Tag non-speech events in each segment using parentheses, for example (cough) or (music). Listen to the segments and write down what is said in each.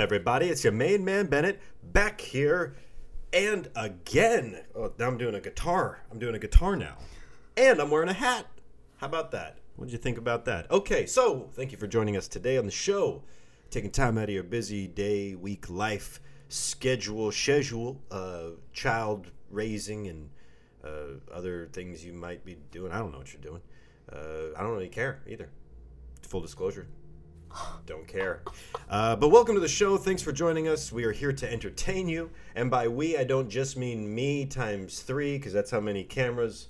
Everybody? It's your main man Bennett back here, and again. Oh, now I'm doing a guitar. I'm doing a guitar now, and I'm wearing a hat. How about that? What did you think about that? Okay, so thank you for joining us today on the show, taking time out of your busy day, week, life, schedule, schedule, uh, child raising, and uh, other things you might be doing. I don't know what you're doing. Uh, I don't really care either. Full disclosure, don't care. Uh, but welcome to the show. Thanks for joining us. We are here to entertain you. And by we, I don't just mean me times three, because that's how many cameras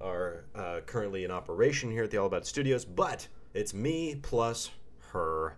are uh, currently in operation here at the All About Studios. But it's me plus her.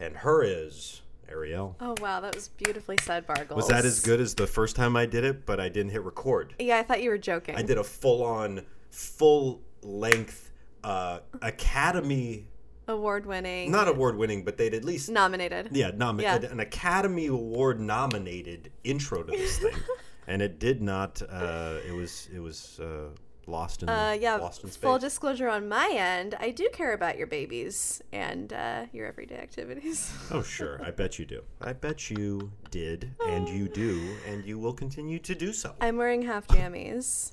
And her is Ariel. Oh wow, that was beautifully said, Bargles. Was that as good as the first time I did it, but I didn't hit record? Yeah, I thought you were joking. I did a full on, full length uh, Academy, Award winning. not award winning, but they'd at least nominated. Yeah, nomi- Yeah. an Academy Award nominated intro to this thing, (laughs) and it did not. Uh, it was it was uh, lost in Uh, yeah. lost in space. Full disclosure on my end, I do care about your babies and uh, your everyday activities. (laughs) oh sure, I bet you do. I bet you did, and you do, and you will continue to do so. I'm wearing half jammies.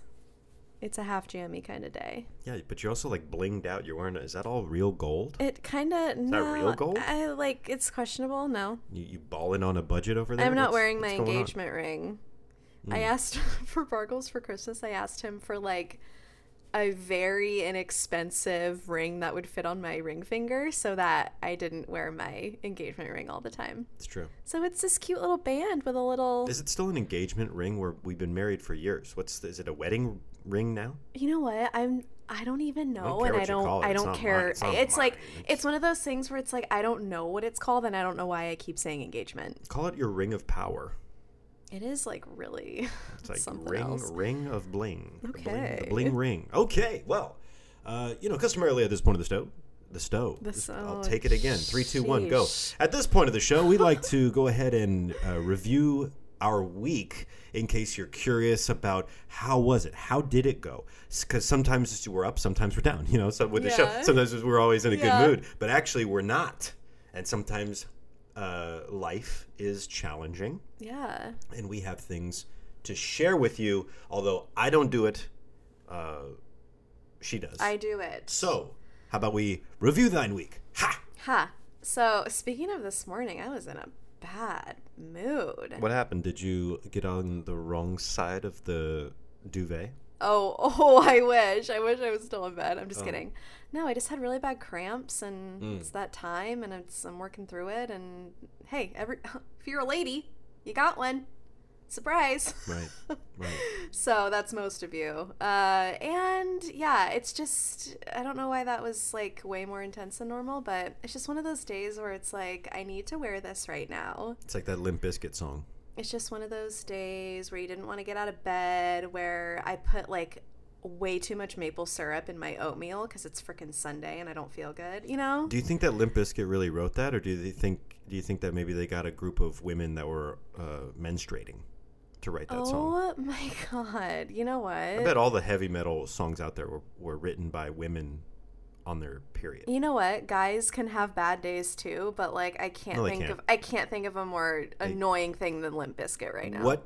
It's a half jammy kind of day. Yeah, but you're also like blinged out. You're wearing. Is that all real gold? It kind of no. that real gold? I like it's questionable. No, You, you balling on a budget over there? I'm not What's- wearing what's my going on? Hmm. engagement ring. I asked (laughs) for Bargles for Christmas. I asked him for like a very inexpensive ring that would fit on my ring finger so that I didn't wear my engagement ring all the time. It's true. So it's this cute little band with a little. Is it still an engagement ring where we've been married for years? What's the, is it a wedding ring now? You know what? I'm. I don't even know, and I what you don't. I don't care. It's It's like mine. it's one of those things where it's like I don't know what it's called, and I don't know why I keep saying engagement. Call it your ring of power. It is like really (laughs) It's like something ring, else. ring of bling. The bling- The bling, ring. Okay, well, uh, you know, customarily at this point of the show, the stove. The so- I'll take it again. Three, two, one, go. sheesh. At this point of the show, we'd like to go ahead and uh, review our week in case you're curious about how was it, how did it go? Because sometimes we're up, sometimes we're down. (laughs) You know, so with the show, sometimes we're always in a Yeah. good mood, but actually we're not. And sometimes uh, life is challenging Yeah. and we have things to share with you. Although I don't do it, uh, she does. I do it. so, how about we review thine week? Ha! Ha. So speaking of this morning, I was in a bad mood. What happened? Did you get on the wrong side of the duvet? Oh, (laughs) oh, I wish. I wish I was still in bed. I'm just Oh. kidding. No, I just had really bad cramps and Mm. it's that time and it's, I'm working through it and hey, every (laughs) if you're a lady, you got one. Surprise. Right, right. (laughs) so that's most of you. Uh, and yeah, it's just I don't know why that was like way more intense than normal, but it's just one of those days where it's like I need to wear this right now. It's like that Limp Bizkit song. It's just one of those days where you didn't want to get out of bed, where I put like way too much maple syrup in my oatmeal because it's freaking Sunday and I don't feel good, you know? Do you think that Limp Bizkit really wrote that, or do they think? Do you think that maybe they got a group of women that were uh, menstruating to write that song? Oh my (laughs) god. You know what? I bet all the heavy metal songs out there were, were written by women on their period. You know what? Guys can have bad days too, but like I can't No, think can't. of I can't think of a more annoying thing than Limp Bizkit right now. What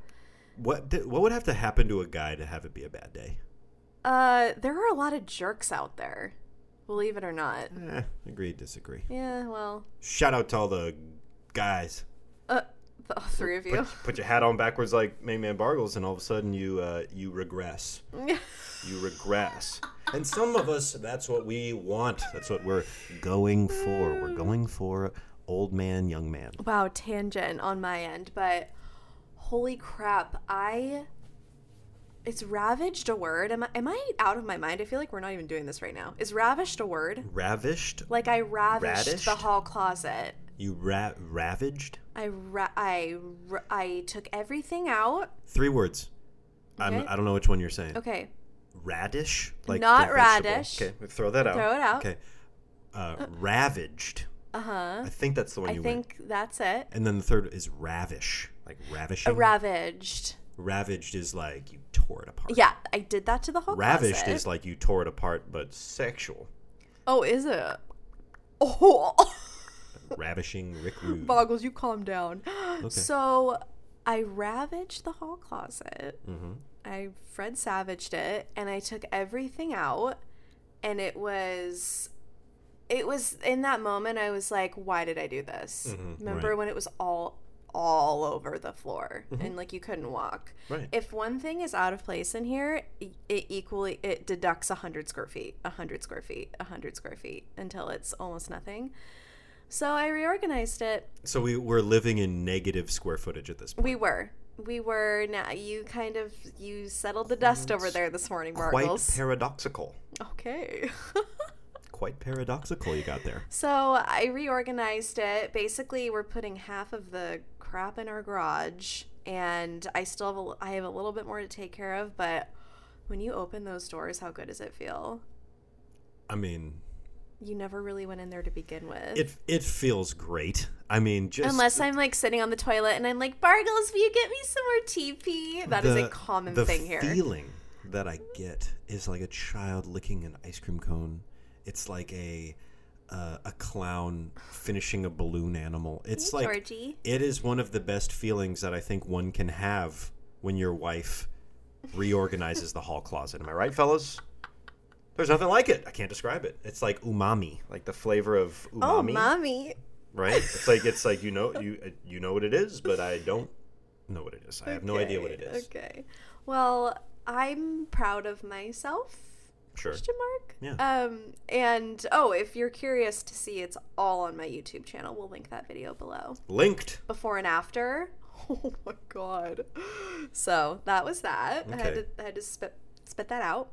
what what would have to happen to a guy to have it be a bad day? Uh, there are a lot of jerks out there. Believe it or not. Eh, agree, disagree. Yeah, well, Shout out to all the guys. uh, (laughs) all three of you. Put, put your hat on backwards like Mayman Bargles, and all of a sudden you uh, you regress. (laughs) You regress. And some of us, that's what we want. That's what we're going for. We're going for old man, young man. wow, tangent on my end, but holy crap, I it's ravaged a word. Am I am I out of my mind? I feel like we're not even doing this right now. Is ravished a word? Ravished? Like I ravished the hall closet. You ra- ravaged? I ra- I ra- I took everything out. Three words. I'm, I don't know which one you're saying. Okay. Radish? Like Not radish. Okay, throw that out. Throw it out. Okay. Uh, ravaged. Uh huh. I think that's the one I you went. think that's it. And then the third is ravish, like ravishing. Ravaged. Ravaged is like you tore it apart. Yeah, I did that to the whole Ravished closet. is like you tore it apart, but sexual. Oh, is it? (laughs) Oh, ravishing Rick (laughs) Rude. Bargles, you calm down. (gasps) So I ravaged the hall closet. Mhm. I Fred Savaged it, and I took everything out, and it was. It was in that moment I was like, why did I do this? Mhm, Remember right. when it was all all over the floor and like you couldn't walk. Right. If one thing is out of place in here, it equally it deducts 100 square feet, 100 square feet, 100 square feet until it's almost nothing. So I reorganized it. So we we're living in negative square footage at this point. We were. We were now you kind of you settled the dust over there this morning, Quite Bargles. paradoxical. okay. (laughs) Quite paradoxical you got there. so I reorganized it. Basically, we're putting half of the crap in our garage, and I still have a, I have a little bit more to take care of. But when you open those doors, how good does it feel? I mean, You never really went in there to begin with. it it feels great. I mean, just Unless I'm like sitting on the toilet and I'm like, Bargles, will you get me some more TP? That is a common the thing here. The feeling that I get is like a child licking an ice cream cone. It's like a uh, a clown finishing a balloon animal. It's Hey, like Georgie. it is one of the best feelings that I think one can have when your wife reorganizes the hall closet. Am I right, fellas? There's nothing like it. I can't describe it. It's like umami, like the flavor of Oh, umami, mommy. right? It's like it's like you know you you know what it is, but I don't know what it is. I have no idea what it is. Okay, Well, I'm proud of myself. Sure. Question mark? Yeah. Um, and oh, if you're curious to see, it's all on my YouTube channel. We'll link that video below. Linked. Before and after. (laughs) Oh my god. So that was that. I had Okay. to I had to spit spit that out.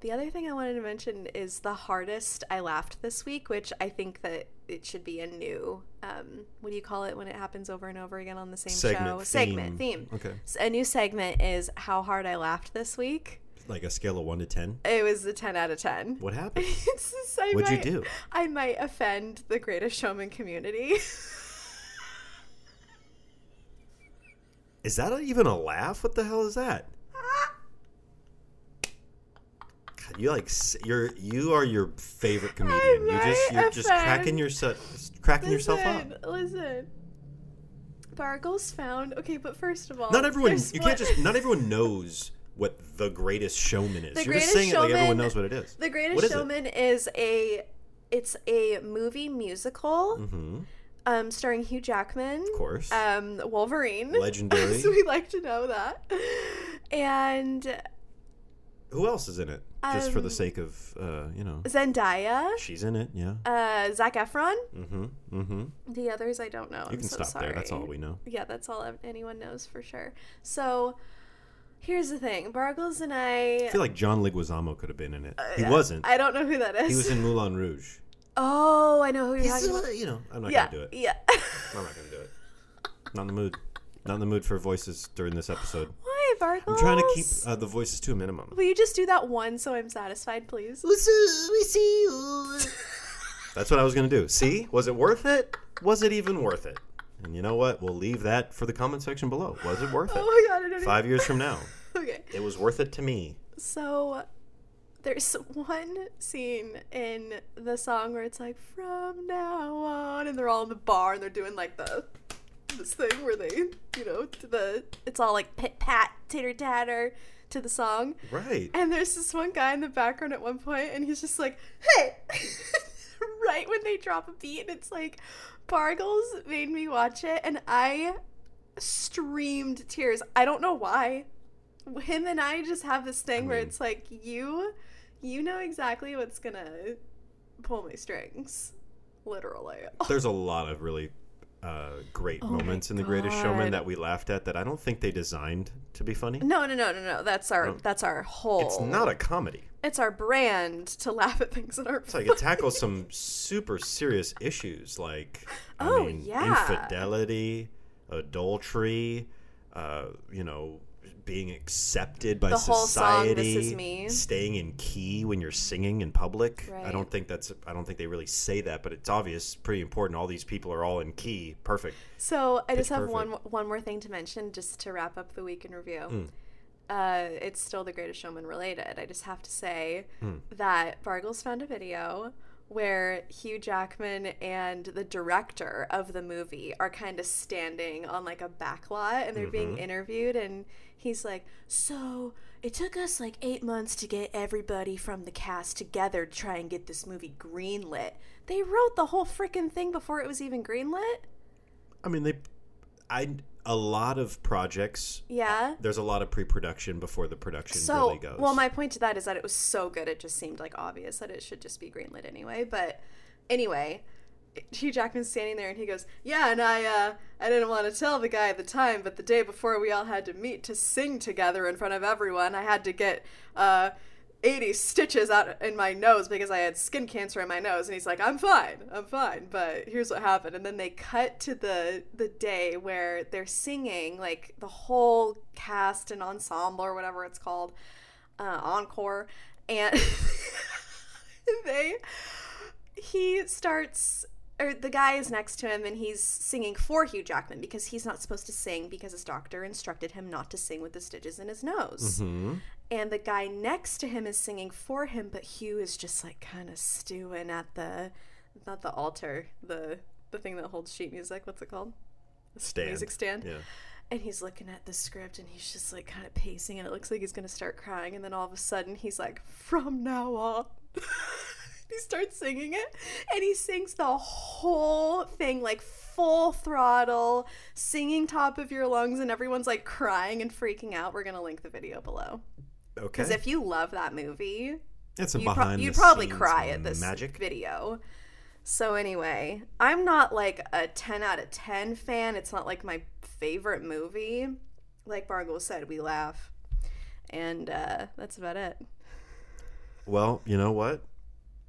The other thing I wanted to mention is the hardest I laughed this week, which I think that it should be a new um, what do you call it when it happens over and over again on the same Segment, show? theme. Segment theme. Okay. A new segment is how hard I laughed this week. Like a scale of one to ten. It was a ten out of ten. What (laughs) happened? It's just, What'd you do? I might offend the Greatest Showman community. (laughs) Is that even a laugh? What the hell is that? God, you like you're you are your favorite comedian. You just you're just offend- cracking yourself cracking yourself up. Listen, Listen. Bargles found okay, but first of all, Not everyone you can't just not everyone knows what the greatest showman is. The you're just saying it like everyone knows what it is. The Greatest What is it? Showman is a it's a movie musical Mm-hmm. um starring Hugh Jackman. Of course. Um Wolverine. Legendary. (laughs) so we like to know that. And Who else is in it? Just for the um, sake of uh, you know. Zendaya, She's in it, yeah. uh Zac Efron. Mm-hmm. Mm-hmm. The others I don't know. You I'm can so stop there. That's all we know. Yeah, that's all anyone knows for sure. So here's the thing Bargles and I. I feel like John Leguizamo could have been in it. He wasn't. I don't know who that is. He was in Moulin Rouge. oh, I know who you're He's, talking uh, about. you know, I'm not Yeah, gonna do it. yeah. I'm not gonna do it. Not in the mood. Not in the mood for voices during this episode. (gasps) Why, Bargles? I'm trying to keep uh, the voices to a minimum. Will you just do that one so I'm satisfied, please? We see you. (laughs) That's what I was gonna do. See, was it worth it? Was it even worth it? And you know what? We'll leave that for the comment section below. Was it worth it? Oh my god, I don't Five years from now. (laughs) Okay. it was worth it to me. So there's one scene in the song where it's like from now on and they're all in the bar and they're doing like the this thing where they you know to the it's all like pit pat titter tatter to the song. Right. and there's this one guy in the background at one point and he's just like hey! (laughs) Right when they drop a beat and it's like bargles made me watch it and i streamed tears. I don't know why. Him and i just have this thing where mean- it's like you you know exactly what's gonna pull my strings. Literally. There's a lot of really uh, great Oh moments in The Greatest Showman that we laughed at that I don't think they designed to be funny. no no no no no that's our No. that's our whole It's not a comedy. it's our brand to laugh at things that aren't It's like it tackles some super serious issues like I Oh, mean yeah. infidelity, adultery, uh, you know, being accepted by The song, society, Me. staying in key when you're singing in public. I don't think that's I don't think they really say that, but it's obvious, pretty important. All these people are all in key. Perfect. So I just Pitch have one one more thing to mention, just to wrap up the week in review. Mm. Uh, it's still the Greatest Showman related. I just have to say Mm. that Bargles found a video where Hugh Jackman and the director of the movie are kind of standing on like a back lot and they're being mm-hmm. interviewed and he's like, "So, it took us like 8 months to get everybody from the cast together to try and get this movie greenlit. They wrote the whole freaking thing before it was even greenlit?" I mean, they, I a lot of projects. Yeah. There's a lot of pre-production before the production So, really goes. well, my point to that is that it was so good, it just seemed like obvious that it should just be greenlit anyway. But anyway, Hugh Jackman's standing there and he goes, "Yeah, and I, uh, I didn't want to tell the guy at the time, but the day before we all had to meet to sing together in front of everyone, I had to get, uh." 80 stitches out in my nose because I had skin cancer in my nose. And he's like I'm fine I'm fine but here's what happened. And then they cut to the the day where they're singing like the whole cast and ensemble or whatever it's called uh, encore. And (laughs) they he starts or the guy is next to him and he's singing for Hugh Jackman because he's not supposed to sing because his doctor instructed him not to sing with the stitches in his nose. And the guy next to him is singing for him, but Hugh is just like kind of stewing at the not the altar, the the thing that holds sheet music. What's it called? The Stand. Music stand. Yeah. And he's looking at the script and he's just like kind of pacing and it looks like he's going to start crying. And then all of a sudden he's like, from now on. (laughs) he starts singing it and he sings the whole thing like full throttle, singing top of your lungs. And everyone's like crying and freaking out. We're going to link the video below. Okay. Because if you love that movie, it's some you'd, pro- behind you'd the probably cry at this magic. video. So anyway, I'm not like a 10 out of 10 fan. It's not like my favorite movie. Like Margot said, we laugh. And uh, that's about it. Well, you know what?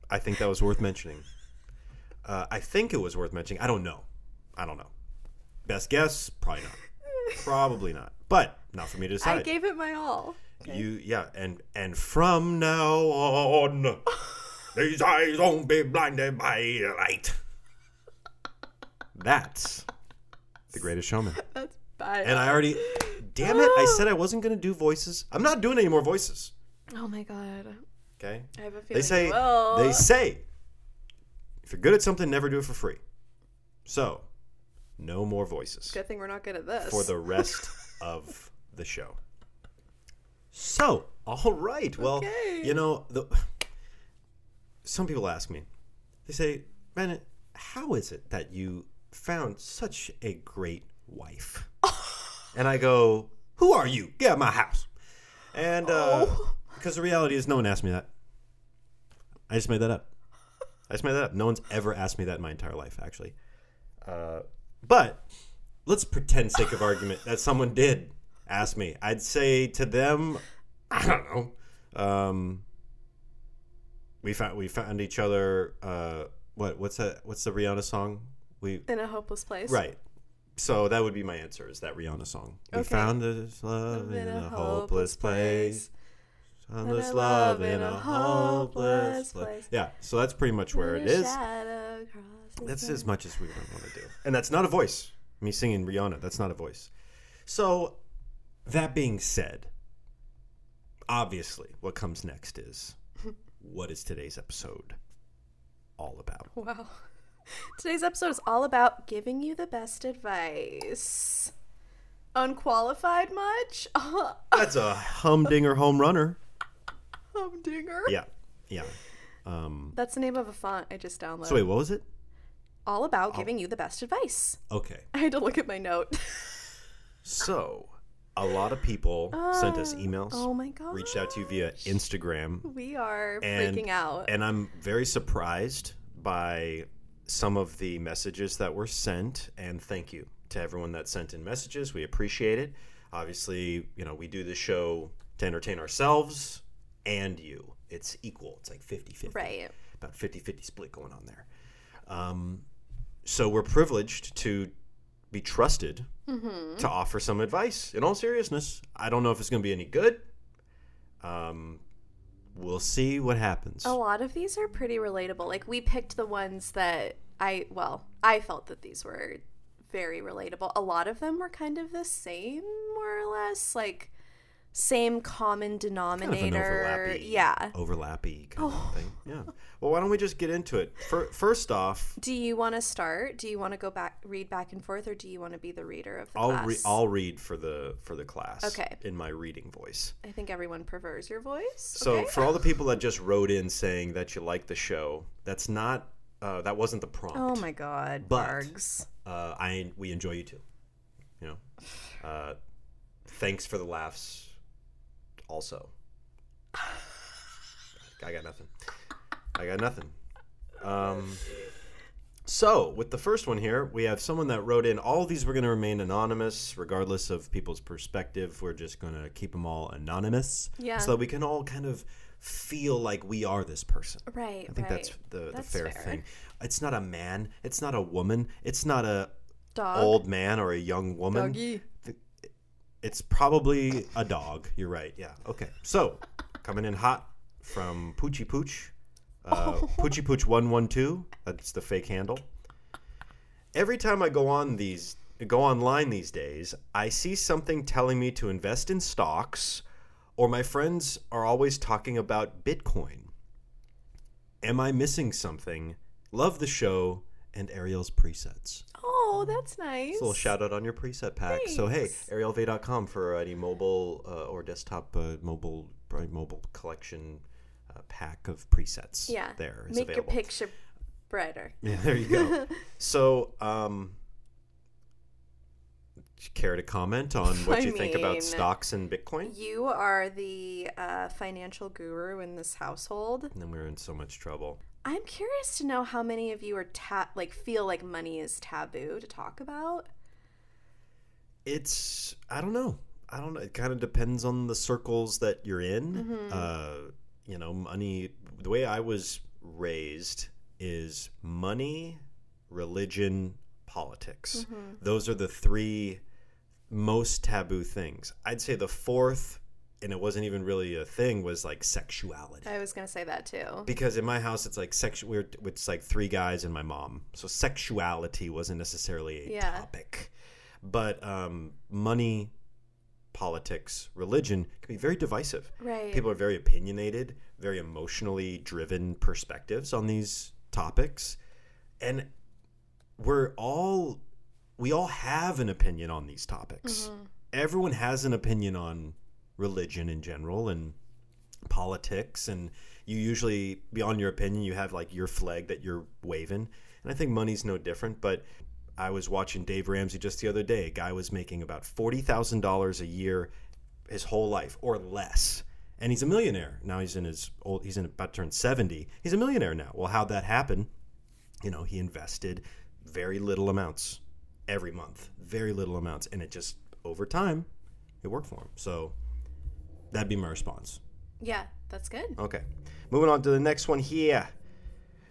I think that was worth mentioning. Uh, I think it was worth mentioning. I don't know. I don't know. Best guess? Probably not. (laughs) Probably not. But not for me to decide. I gave it my all. You yeah, and and from now on, (laughs) these eyes won't be blinded by light. That's the greatest showman. That's bad. And I already, damn it! I said I (gasps) wasn't gonna do voices. I'm not doing any more voices. oh my god. Okay. I have a feeling They say they say if you're good at something, never do it for free. So, no more voices Good thing we're not good at this. for the rest (laughs) of the show. So, all right. Well, Okay. you know, the some people ask me. They say, "Bennett, how is it that you found such a great wife?" (laughs) and I go, "Who are you? Get out of my house." And uh, Oh. (laughs) because the reality is, no one asked me that. I just made that up. I just made that up. No one's ever asked me that in my entire life, actually. Uh, but let's pretend, sake of argument, that someone did ask me. I'd say to them, (laughs) I don't know. Um, we found we found each other. Uh, what what's that? What's the Rihanna song? We in a hopeless place. right. So that would be my answer. Is that Rihanna song? We found this love in a hopeless place. Found this love in a hopeless place. Yeah. So that's pretty much where it is. Shadow across the That's as much as we want to do. And that's not a voice. Me singing Rihanna, that's not a voice. So, that being said, obviously, what comes next is (laughs) what is today's episode all about? Wow. (laughs) Today's episode is all about giving you the best advice. Unqualified much? (laughs) That's a humdinger home runner. Humdinger. Yeah. Yeah. Um, That's the name of a font I just downloaded. so, wait, what was it? all about giving you the best advice. Okay. I had to look at my note. So, a lot of people sent us emails, oh my god. reached out to you via Instagram, We are and, freaking out. And I'm very surprised by some of the messages that were sent. And thank you to everyone that sent in messages. We appreciate it. Obviously, you know, we do this show to entertain ourselves and you. It's equal. It's like 50 50. right. About 50 50 split going on there. Um, so we're privileged to be trusted Mm-hmm. to offer some advice. In all seriousness, I don't know if it's going to be any good. Um, we'll see what happens. A lot of these are pretty relatable. Like we picked the ones that I well, I felt that these were very relatable. A lot of them were kind of the same more or less. Like same common Kind of denominator. overlappy, yeah. overlappy kind Oh. of thing. Yeah. Well, why don't we just get into it? Fir- First off, Do you want to start? Do you want to go back, read back and forth, or do you want to be the reader of the I'll class? re- I'll read for the for the class. Okay. In my reading voice. I think everyone prefers your voice. So okay? for all the people that just wrote in saying that you like the show, that's not uh, that wasn't the prompt. oh my god, But- Bargs. uh, I we enjoy you too. You know, uh, thanks for the laughs. Also, I got nothing. I got nothing. Um, so with the first one here, we have someone that wrote in. All of these were going to remain anonymous, regardless of people's perspective. We're just going to keep them all anonymous, Yeah. so that we can all kind of feel like we are this person. Right. I think right. that's the, the That's fair, fair. thing. It's not a man. It's not a woman. It's not a Dog. old man or a young woman. Doggy. It's probably a dog. You're right. Yeah. Okay. So coming in hot from Poochie Pooch, uh, Poochie Pooch one one two. That's the fake handle. Every time I go on these go online these days, I see something telling me to invest in stocks, or my friends are always talking about Bitcoin. Am I missing something? Love the show and Ariel's presets. Oh, that's nice. A little shout out on your preset pack. So hey, Thanks. arielv.com for any mobile uh, or desktop uh, mobile mobile collection uh, pack of presets. Yeah. there is Make your picture brighter. (laughs) Yeah, there you go. (laughs) so, um, care to comment on what I you think about stocks and Bitcoin? You are the uh, financial guru in this household. And then we're in so much trouble. I'm curious to know how many of you are ta- like feel like money is taboo to talk about. It's I don't know. I don't know. It kind of depends on the circles that you're in. Mm-hmm. Uh, you know, money. The way I was raised is money, religion, politics. Mm-hmm. Those are the three most taboo things. I'd say the fourth, and it wasn't even really a thing, was like sexuality. I was gonna say that too. because in my house it's like sexual we're it's like three guys and my mom so sexuality wasn't necessarily a Yeah. topic but um, money politics religion can be very divisive Right. people are very opinionated very emotionally driven perspectives on these topics and we're all we all have an opinion on these topics everyone has an opinion on religion in general and politics and you usually beyond your opinion you have like your flag that you're waving. And i think money's no different but i was watching dave ramsey just the other day. A guy was making about $40000 a year his whole life or less. And he's a millionaire. Now he's in his old he's in about to turn 70 he's a millionaire now. Well how'd that happen? You know he invested very little amounts every month very little amounts and it just over time it worked for him. So that'd be my response Yeah, that's good. Okay. Moving on to the next one here.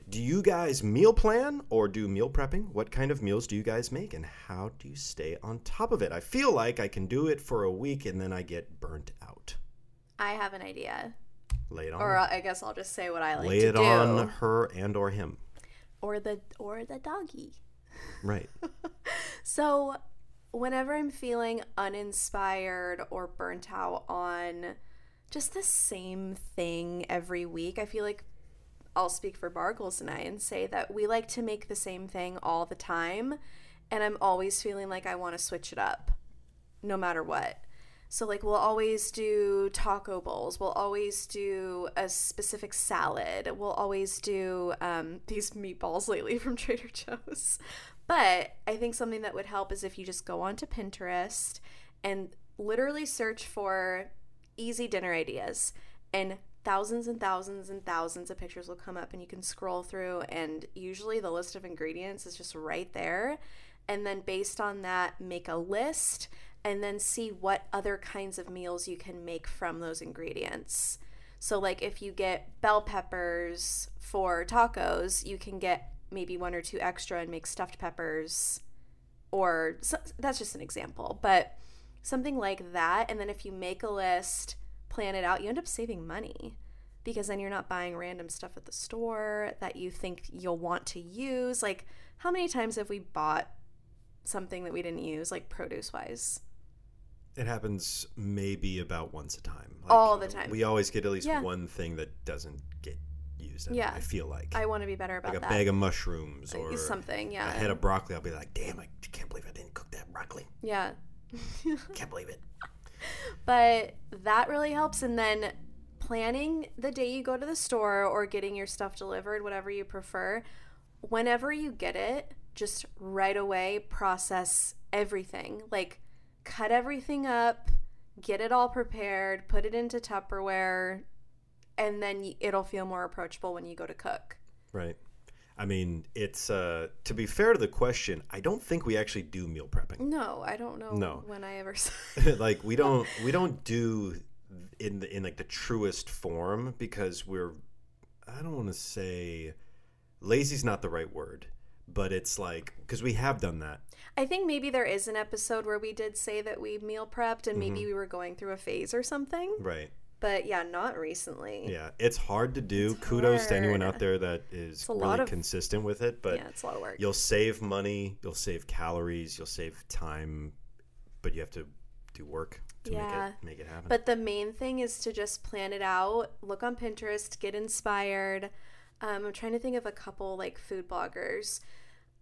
Do you guys meal plan or do meal prepping? What kind of meals do you guys make and how do you stay on top of it? I feel like I can do it for a week and then I get burnt out. I have an idea, Lay it on. or uh, I guess I'll just say what I like Lay to it do. on her and or him. or the or the doggy. Right. (laughs) So, whenever I'm feeling uninspired or burnt out on just the same thing every week, I feel like I'll speak for Bargles and I and say that we like to make the same thing all the time. And I'm always feeling like I want to switch it up no matter what. So, like, we'll always do taco bowls. We'll always do a specific salad. We'll always do um, these meatballs lately (laughs) from Trader Joe's. But I think something that would help is if you just go onto Pinterest and literally search for easy dinner ideas. And thousands and thousands and thousands of pictures will come up, and you can scroll through. And usually the list of ingredients is just right there. And then, based on that, make a list and then see what other kinds of meals you can make from those ingredients. So, like if you get bell peppers for tacos, you can get maybe one or two extra and make stuffed peppers, or so, that's just an example, but something like that. And then if you make a list, plan it out, you end up saving money because then you're not buying random stuff at the store that you think you'll want to use. Like, how many times have we bought something that we didn't use, like produce wise? It happens maybe about once a time. All the time. We always get at least Yeah. one thing that doesn't get Yeah. I feel like. I want to be better about like a that. bag of mushrooms or something, yeah. a head of broccoli. I'll be like, damn, I can't believe I didn't cook that broccoli. yeah. (laughs) Can't believe it. But that really helps. And then planning the day you go to the store or getting your stuff delivered, whatever you prefer, whenever you get it, just right away process everything. Like, cut everything up, get it all prepared, put it into Tupperware, and then it'll feel more approachable when you go to cook. Right. I mean, it's uh to be fair to the question, I don't think we actually do meal prepping. No, I don't know No. when I ever (laughs) like we (laughs) don't we don't do in the in like the truest form because we're I don't want to say lazy's not the right word, but it's like because we have done that. I think maybe there is an episode where we did say that we meal prepped and maybe we were going through a phase or something. Right. But yeah, not recently. Yeah, it's hard to do. Kudos to anyone out there that is really of- consistent with it, but yeah, it's a lot of work. you'll save money, you'll save calories, you'll save time, but you have to do work to Yeah. make it make it happen. But the main thing is to just plan it out, look on Pinterest, get inspired. Um, I'm trying to think of a couple like food bloggers.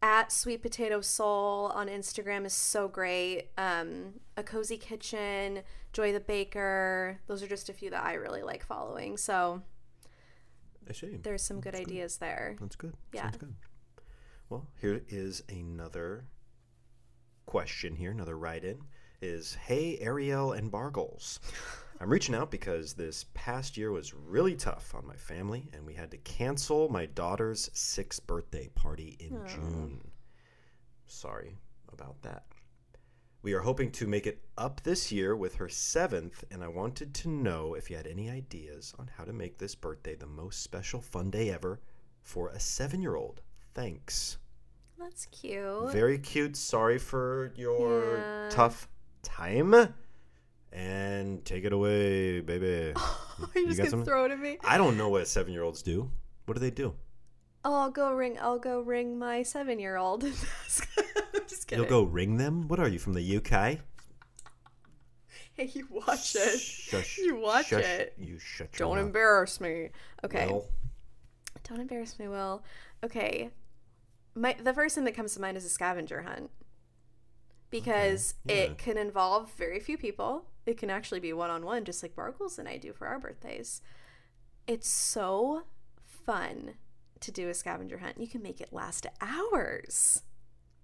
At Sweet Potato Soul on Instagram is so great. Um, a Cozy Kitchen, Joy the Baker. Those are just a few that I really like following. So I see. there's some good ideas there. That's good. Yeah. Sounds good. Well, here is another question here, another write in is Hey Ariel and Bargles. I'm reaching out because this past year was really tough on my family and we had to cancel my daughter's sixth birthday party in June. Sorry about that. We are hoping to make it up this year with her seventh, and I wanted to know if you had any ideas on how to make this birthday the most special fun day ever for a seven year old. Thanks. That's cute. Very cute. Sorry for your Yeah. tough time. And take it away, baby. (laughs) you You just gonna throw it at me? I don't know what seven year olds do. What do they do? Oh, I'll go ring. I'll go ring my seven-year-old. I'm just (laughs) kidding. You'll go ring them? What are you from the UK? Hey, you watch it. Shush. You watch Shush. it. You shut your Don't mouth. embarrass me. Okay. Will. Don't embarrass me, Will. Okay. My the first thing that comes to mind is a scavenger hunt. Because yeah. it can involve very few people. It can actually be one on one, just like Bargles and I do for our birthdays. It's so fun to do a scavenger hunt. You can make it last hours.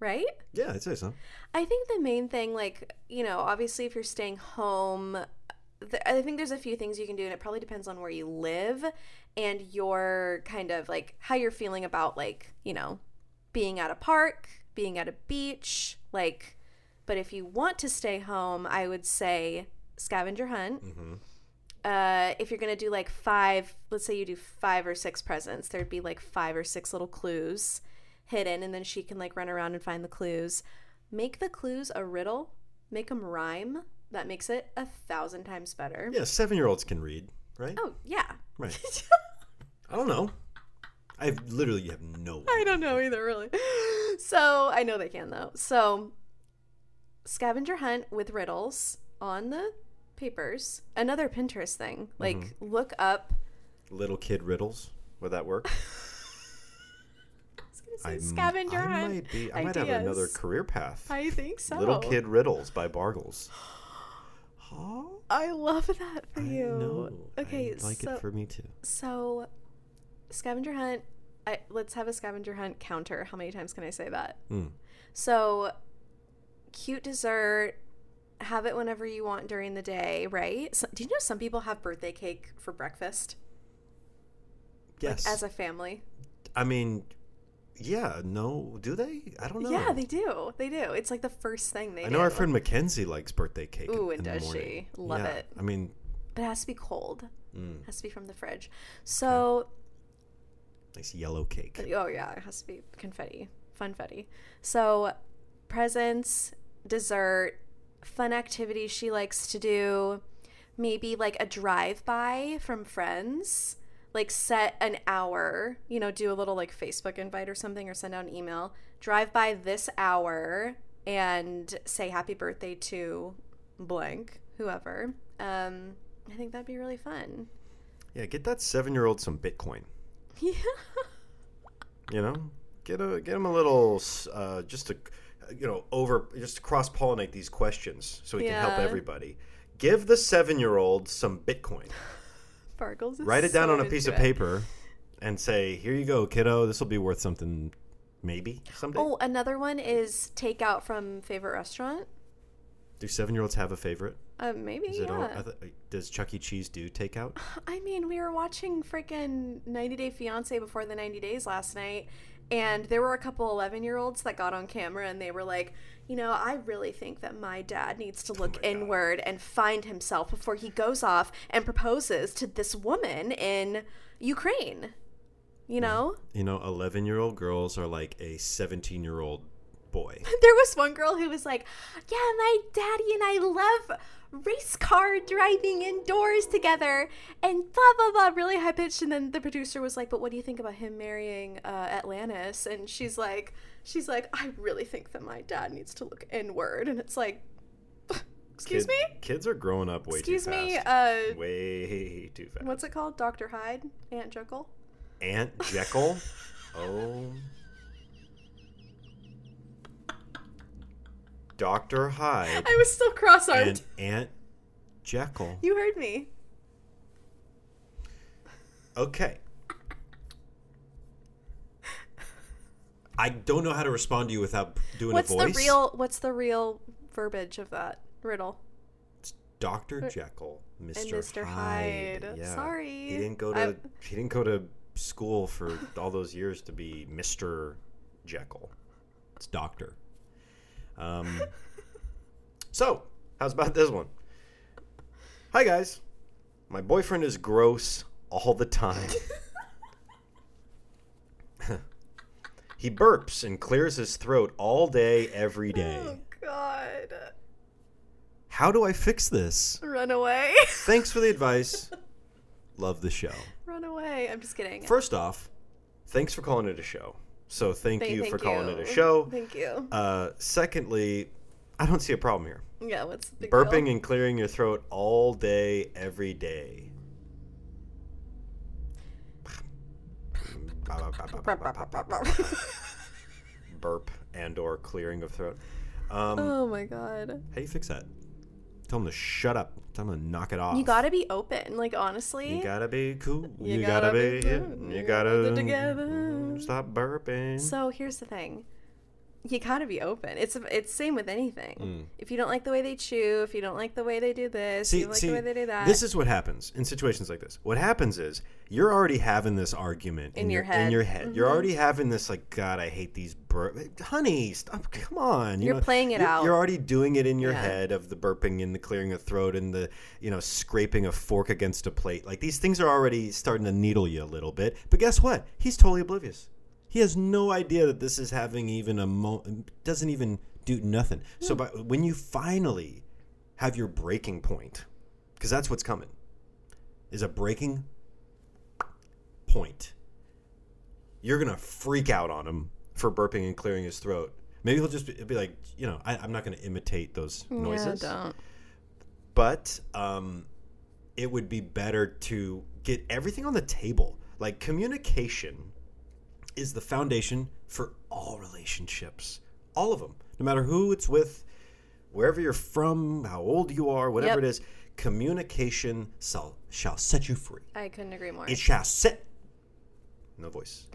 Right? Yeah, I'd say so. I think the main thing, like, you know, obviously if you're staying home, th- I think there's a few things you can do, and it probably depends on where you live and your kind of like how you're feeling about, like, you know, being at a park, being at a beach. Like, but if you want to stay home, I would say scavenger hunt. Uh, if you're gonna do like five, let's say you do five or six presents, there'd be like five or six little clues hidden, and then she can like run around and find the clues. Make the clues a riddle, make them rhyme. That makes it a thousand times better. Yeah, seven year olds can read, right? Oh yeah. Right. (laughs) I don't know. I literally have no. I don't know either, really. (gasps) So I know they can though. So scavenger hunt with riddles on the papers. Another Pinterest thing. Like mm-hmm. look up. Little kid riddles. Would that work? (laughs) I was gonna I'm- scavenger I hunt. might be. I might have another career path. I think so. Little kid riddles by Bargles. Huh? (gasps) I love that for I you. know. Okay, I like so it for me too. so scavenger hunt. I, let's have a scavenger hunt counter. How many times can I say that? Mm. So, cute dessert. Have it whenever you want during the day, right? So, do you know some people have birthday cake for breakfast Yes. as a family? I mean, yeah. No, do they? I don't know. Yeah, they do. They do. It's like the first thing they I do. know our friend Mackenzie likes birthday cake. Ooh, and does she? Love Yeah, it. I mean, But it has to be cold. mm, It has to be from the fridge. So, nice yellow cake. Oh yeah, it has to be confetti, funfetti. So, presents, dessert, fun activities she likes to do, maybe like a drive-by from friends. Like set an hour, you know, do a little like Facebook invite or something, or send out an email. Drive by this hour and say happy birthday to blank, whoever. Um, I think that'd be really fun. Yeah, get that seven-year-old some Bitcoin. (laughs) Yeah. You know, get a get him a little, uh, just to, you know, over just cross pollinate these questions so we can help everybody. Give the seven-year-old some Bitcoin. (laughs) Sparkles. Write it down so on a piece of it. paper, and say, "Here you go, kiddo. This will be worth something, maybe someday." Oh, another one is takeout from favorite restaurant. Do seven-year-olds have a favorite? Uh, maybe Is it all, yeah. I th- does Chuck E. Cheese do takeout? (sighs) I mean, we were watching freaking 90 Day Fiance before the 90 days last night, and there were a couple 11 year olds that got on camera and they were like, you know, I really think that my dad needs to oh look inward and find himself before he goes off and proposes to this woman in Ukraine. You hmm. know? You know, eleven-year-old girls are like a seventeen-year-old boy. (laughs) There was one girl who was like, Yeah, my daddy and I love race car driving indoors together and blah blah blah really high pitched and then the producer was like but what do you think about him marrying uh, atlantis and she's like she's like i really think that my dad needs to look inward and it's like (laughs) excuse Kid- me Kids are growing up way excuse too fast. me uh way too fast. what's it called dr hyde aunt jekyll Aunt Jekyll? (laughs) oh. Dr. Hyde (laughs) i was still cross-armed and Aunt Jekyll. you heard me Okay. I don't know how to respond to you without doing what's a voice. the real what's the real verbiage of that riddle Dr. Jekyll, Mr. Mr. Hyde. Hyde. Yeah. Sorry. He didn't go to I'm- he didn't go to school for all those years to be Mr. Jekyll. It's doctor. Um So, how's about this one? Hi guys. My boyfriend is gross all the time. (laughs) he burps and clears his throat all day every day. Oh God! How do I fix this? Run away! Thanks for the advice. (laughs) Love the show. Run away! I'm just kidding. First off, thanks for calling it a show. So thank Thank- you thank for calling you. it a show. Thank you. Uh, secondly, I don't see a problem here. Yeah, what's the Burping deal? and clearing your throat all day, every day. (laughs) Burp and or clearing of throat. Um, Oh my god! how do you fix that? Tell them to shut up. Tell them to knock it off. You gotta be open. Like honestly, You gotta be cool. You, You gotta, gotta be. cool. You You gotta gotta together. stop burping. So here's the thing. You gotta be open. It's it's same with anything. Mm. If you don't like the way they chew, if you don't like the way they do this, See, you don't like see, the way they do that. this is what happens in situations like this. What happens is you're already having this argument in, In your In head. your head, you're Mhm. already having this like, God, I hate these burp. Honey, stop! Come on. You You're know, playing it you're, out. You're already doing it in your Yeah. head of the burping and the clearing of throat and the you know scraping a fork against a plate. Like these things are already starting to needle you a little bit. But guess what? He's totally oblivious. He has no idea that this is having even a mo. Doesn't even do nothing. Hmm. So, by, when you finally have your breaking point, because that's what's coming, is a breaking point. You're gonna freak out on him for burping and clearing his throat. Maybe he'll just be, be like, you know, I, I'm not gonna imitate those noises Yeah, don't. but um, it would be better to get everything on the table. Like communication is the foundation for all relationships, all of them, no matter who it's with, wherever you're from, how old you are, whatever Yep. it is. Communication shall, shall set you free. I couldn't agree more. It shall set. No voice.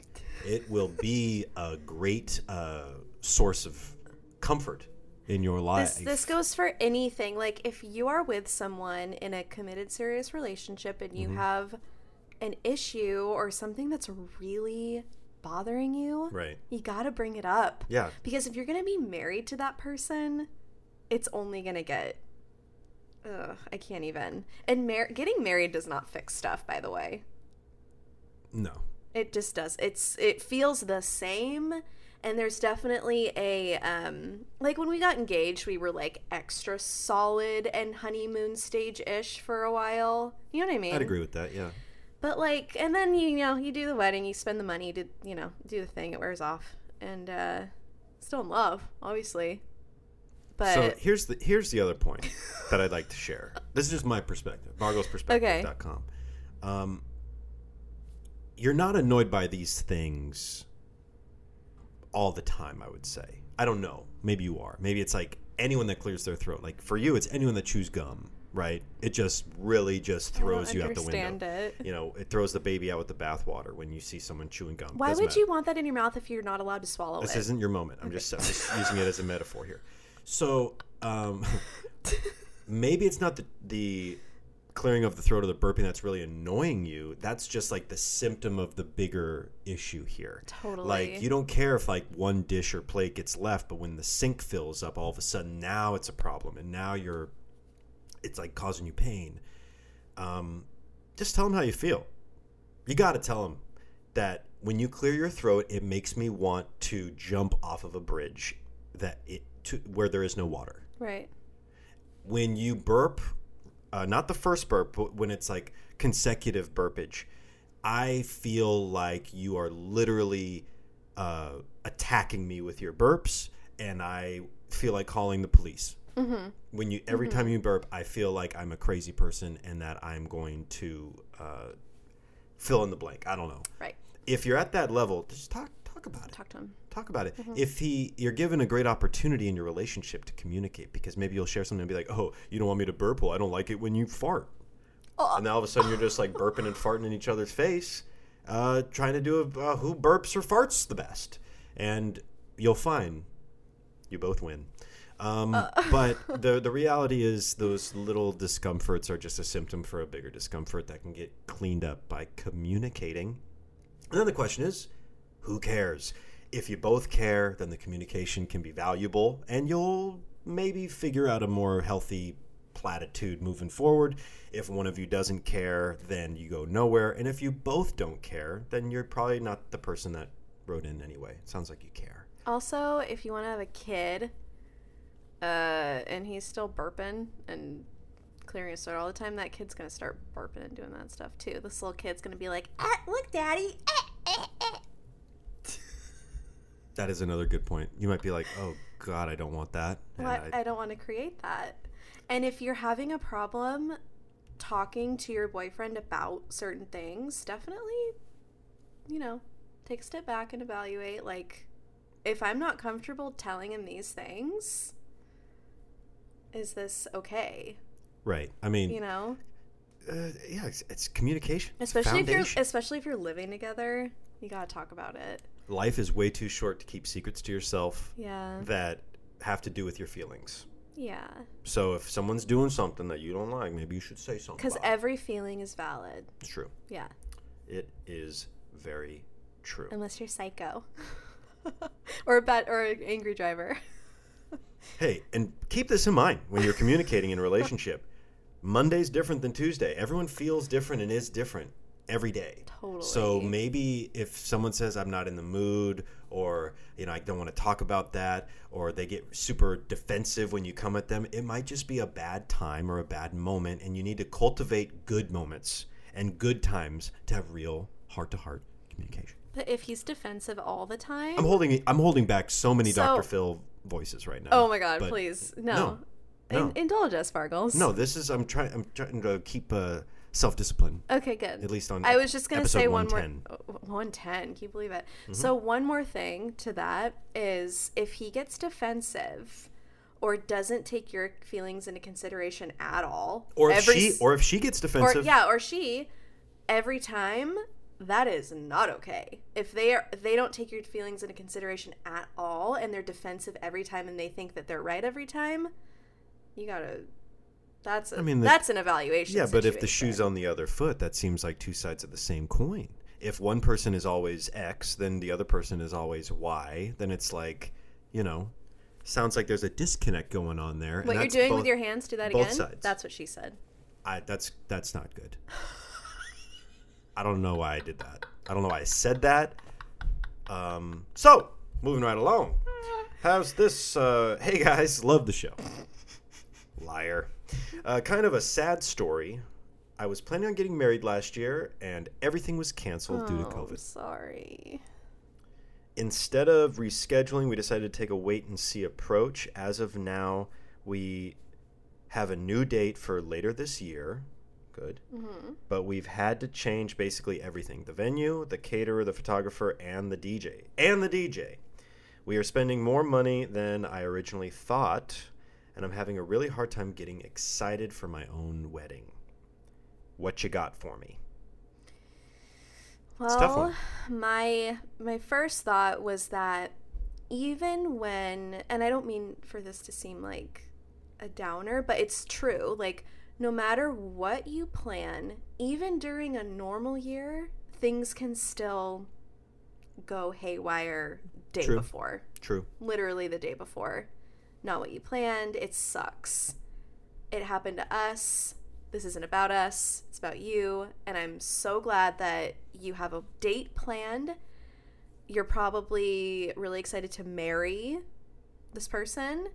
It will be a great uh, source of comfort in your life. This, this goes for anything. Like, if you are with someone in a committed, serious relationship and you Mm-hmm. have an issue or something that's really bothering you, right. you gotta bring it up. Yeah. Because if you're gonna be married to that person, it's only gonna get. Ugh, I can't even. And mar- getting married does not fix stuff, by the way. No. It just does. It's it feels the same and there's definitely a um like when we got engaged, we were like extra solid and honeymoon stage-ish for a while. You know what I mean? I'd agree with that. Yeah. But like and then you, you know, you do the wedding, you spend the money to, you know, do the thing, it wears off. And uh still in love, obviously. But So here's the here's the other point (laughs) that I'd like to share. This is just my perspective, margosperspective.com. Um, you're not annoyed by these things all the time, I would say. I don't know. Maybe you are. Maybe it's like anyone that clears their throat. Like for you, it's anyone that chews gum, right? It just really just throws you out the window. it. You know, it throws the baby out with the bathwater when you see someone chewing gum. Why Doesn't would matter. you want that in your mouth if you're not allowed to swallow This isn't your moment. I'm just, I'm just using it as a metaphor here. So um, (laughs) maybe it's not the the clearing of the throat or the burping that's really annoying you. That's just like the symptom of the bigger issue here. Totally. Like you don't care if like one dish or plate gets left, but when the sink fills up, all of a sudden now it's a problem, and now you're it's like causing you pain. Um, just tell them how you feel. You got to tell them that when you clear your throat, it makes me want to jump off of a bridge that it to where there is no water. right. When you burp, uh, not the first burp, but when it's like consecutive burpage, I feel like you are literally uh, attacking me with your burps, and I feel like calling the police. Mm-hmm. When you every time you burp, I feel like I'm a crazy person and that I'm going to uh, fill in the blank. I don't know Right. if you're at that level, just talk talk about it. Talk to him. Talk about it. Mm-hmm. If he you're given a great opportunity in your relationship to communicate because maybe you'll share something and be like, "Oh, you don't want me to burp? Well, I don't like it when you fart." Oh. And now all of a sudden you're just like burping and farting in each other's face, uh, trying to do a uh, who burps or farts the best, and you'll find you both win. Um, Uh. (laughs) but the the reality is those little discomforts are just a symptom for a bigger discomfort that can get cleaned up by communicating. And then the question is, who cares? If you both care, then the communication can be valuable and you'll maybe figure out a more healthy platitude moving forward. If one of you doesn't care, then you go nowhere. And if you both don't care, then you're probably not the person that wrote in anyway. It sounds like you care. Also, if you want to have a kid, uh, and he's still burping and clearing his throat all the time, that kid's gonna start burping and doing that stuff too. This little kid's gonna be like, ah, "Look, daddy!" eh, (laughs) eh." That is another good point. You might be like, oh, God, I don't want that. I- I, I don't want to create that. And if you're having a problem talking to your boyfriend about certain things, definitely, you know, take a step back and evaluate. Like, if I'm not comfortable telling him these things, is this okay? right. I mean, You know, uh, yeah, it's, it's communication. It's especially if you're especially if you're living together, you gotta talk about it. Life is way too short to keep secrets to yourself Yeah, that have to do with your feelings. yeah. So if someone's doing something that you don't like, maybe you should say something. Because every feeling is valid. it's true. Yeah, It is very true. unless you're psycho, (laughs) or a bad or an angry driver. (laughs) Hey, and keep this in mind when you're communicating in a relationship. Monday's different than Tuesday. Everyone feels different and is different every day. Totally. So maybe if someone says I'm not in the mood or you know I don't want to talk about that or they get super defensive when you come at them, it might just be a bad time or a bad moment and you need to cultivate good moments and good times to have real heart-to-heart communication. But if he's defensive all the time, I'm holding I'm holding back so many So- Dr. Phil voices right now. oh my god, but please no, no, no. In- indulge us, Sparkles. No, this is I'm trying I'm trying to keep uh, self-discipline Okay, good. at least on I was just gonna say one more. oh, One ten. Can you believe it? Mm-hmm. So one more thing to that is if he gets defensive or doesn't take your feelings into consideration at all, or if every she or if she gets or defensive yeah, or she, every time that is not okay. If they are they don't take your feelings into consideration at all and they're defensive every time and they think that they're right every time, you gotta. That's a, I mean, the- that's an evaluation. Yeah, but if the shoe's on the other foot, that seems like two sides of the same coin. If one person is always X, then the other person is always Y, then it's like, you know, sounds like there's a disconnect going on there. and what you're doing both- with your hands, do that both again. sides. That's what she said. I, that's that's not good. (sighs) (sighs) (sighs) I don't know why I did that. I don't know why I said that. Um, so moving right along. How's this? Uh, hey guys, love the show. Liar. Uh, kind of a sad story. I was planning on getting married last year, and everything was canceled due to Oh, COVID. sorry. instead of rescheduling, we decided to take a wait and see approach. As of now, we have a new date for later this year. Good. Mm-hmm. But we've had to change basically everything the venue, the caterer, the photographer, and the DJ. And the DJ. We are spending more money than I originally thought, and I'm having a really hard time getting excited for my own wedding. What you got for me? Well, a tough one. my my first thought was that even when and I don't mean for this to seem like a downer, but it's true. Like no matter what you plan, even during a normal year, things can still go haywire day True. before. True. Literally the day before. Not what you planned. It sucks. It happened to us. This isn't about us. It's about you. And I'm so glad that you have a date planned. You're probably really excited to marry this person.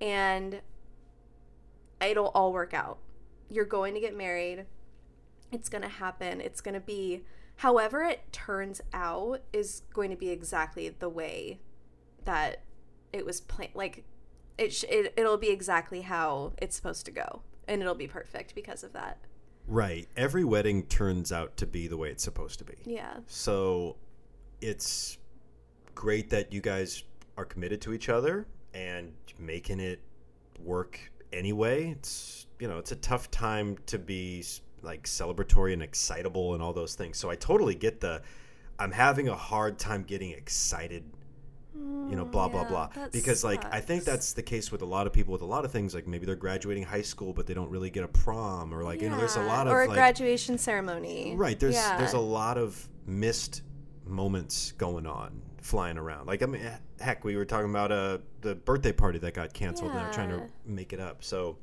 And it'll all work out. You're going to get married. It's going to happen. It's going to be however it turns out is going to be exactly the way that it was planned like it, sh- it it'll be exactly how it's supposed to go and it'll be perfect because of that Right. Every wedding turns out to be the way it's supposed to be. yeah So it's great that you guys are committed to each other and making it work anyway. It's you know, it's a tough time to be like celebratory and excitable and all those things. So I totally get the I'm having a hard time getting excited you know, blah blah yeah, blah. that Because like I think that's the case with a lot of people with a lot of things. Like maybe they're graduating high school, but they don't really get a prom, or like you know, there's a lot of or a like, graduation ceremony Right. There's yeah. there's a lot of missed moments going on flying around. Like I mean, heck, we were talking about uh the birthday party that got canceled, and they're trying to make it up. So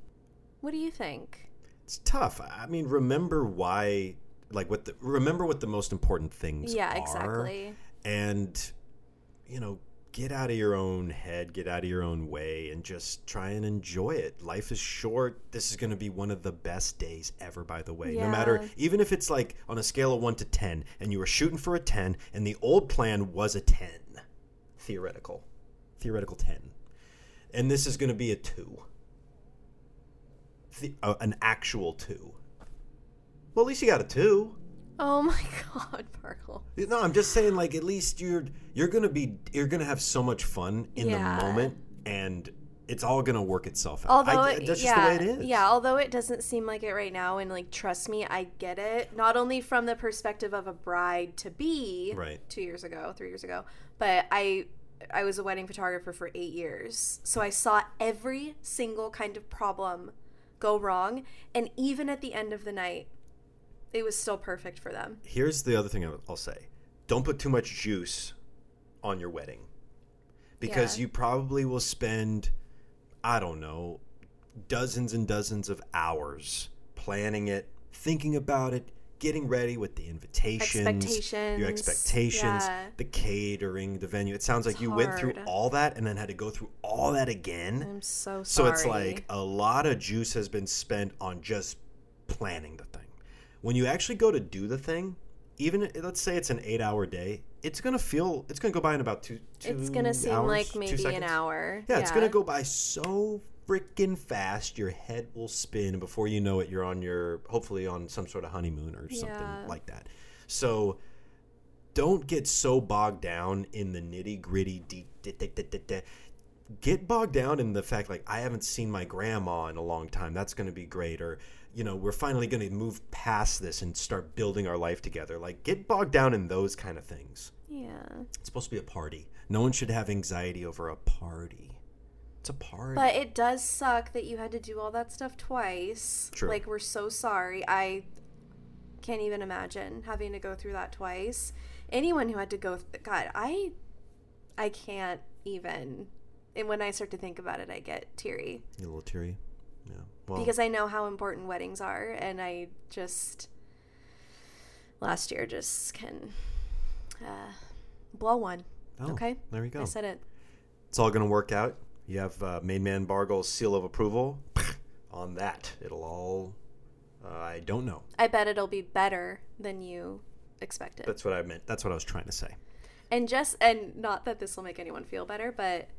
what do you think? It's tough. I mean, remember why? Like what the remember what the most important things yeah are, Yeah, exactly. and you know get out of your own head get out of your own way and just try and enjoy it. Life is short. This is going to be one of the best days ever by the way. No matter even if it's like on a scale of 1 to 10 and you were shooting for a 10 and the old plan was a 10 theoretical. Theoretical 10 and this is going to be a 2 the, uh, an actual 2 well at least you got a 2 oh my (laughs) god Parkle. no, I'm just saying, like at least you're you're gonna be you're gonna have so much fun in Yeah. the moment, and it's all gonna work itself out. Although I, it, that's just yeah, the way it is. yeah, although it doesn't seem like it right now, and like trust me, I get it. Not only from the perspective of a bride to be, Right. two years ago, three years ago, but I I was a wedding photographer for eight years, so I saw every single kind of problem go wrong, and even at the end of the night, it was still perfect for them. Here's the other thing I'll say: don't put too much juice on your wedding, because Yeah. you probably will spend, I don't know, dozens and dozens of hours planning it, thinking about it. Getting ready with the invitations, your Expectations, expectations, yeah. the catering, the venue. It sounds like It's you went through all that and then had to go through all that again. I'm so sorry. So it's like a lot of juice has been spent on just planning the thing. When you actually go to do the thing, even let's say it's an eight-hour day, it's gonna feel it's gonna go by in about two. two it's gonna seem hours, like maybe an hour. Yeah, it's gonna go by so freaking fast. Your head will spin, and before you know it, you're on your hopefully on some sort of honeymoon or something Yeah. like that. So don't get so bogged down in the nitty gritty. De- de- de- get bogged down in the fact like I haven't seen my grandma in a long time. That's going to be great. Or you know, we're finally going to move past this and start building our life together. Like get bogged down in those kind of things. Yeah. It's supposed to be a party. No one should have anxiety over a party. It's a party. But it does suck that you had to do all that stuff twice. True. Like we're so sorry. I can't even imagine having to go through that twice. Anyone who had to go th- God, I I can't even and when I start to think about it, I get teary You a little teary. Yeah. Well, because I know how important weddings are and I just last year just can uh, blow one. oh, okay? There you go. I said it. It's all to work out. You have uh, Main Man Bargle's seal of approval on that. It'll all. Uh, I don't know. I bet it'll be better than you expected. That's what I meant. That's what I was trying to say. And just and not that this will make anyone feel better, but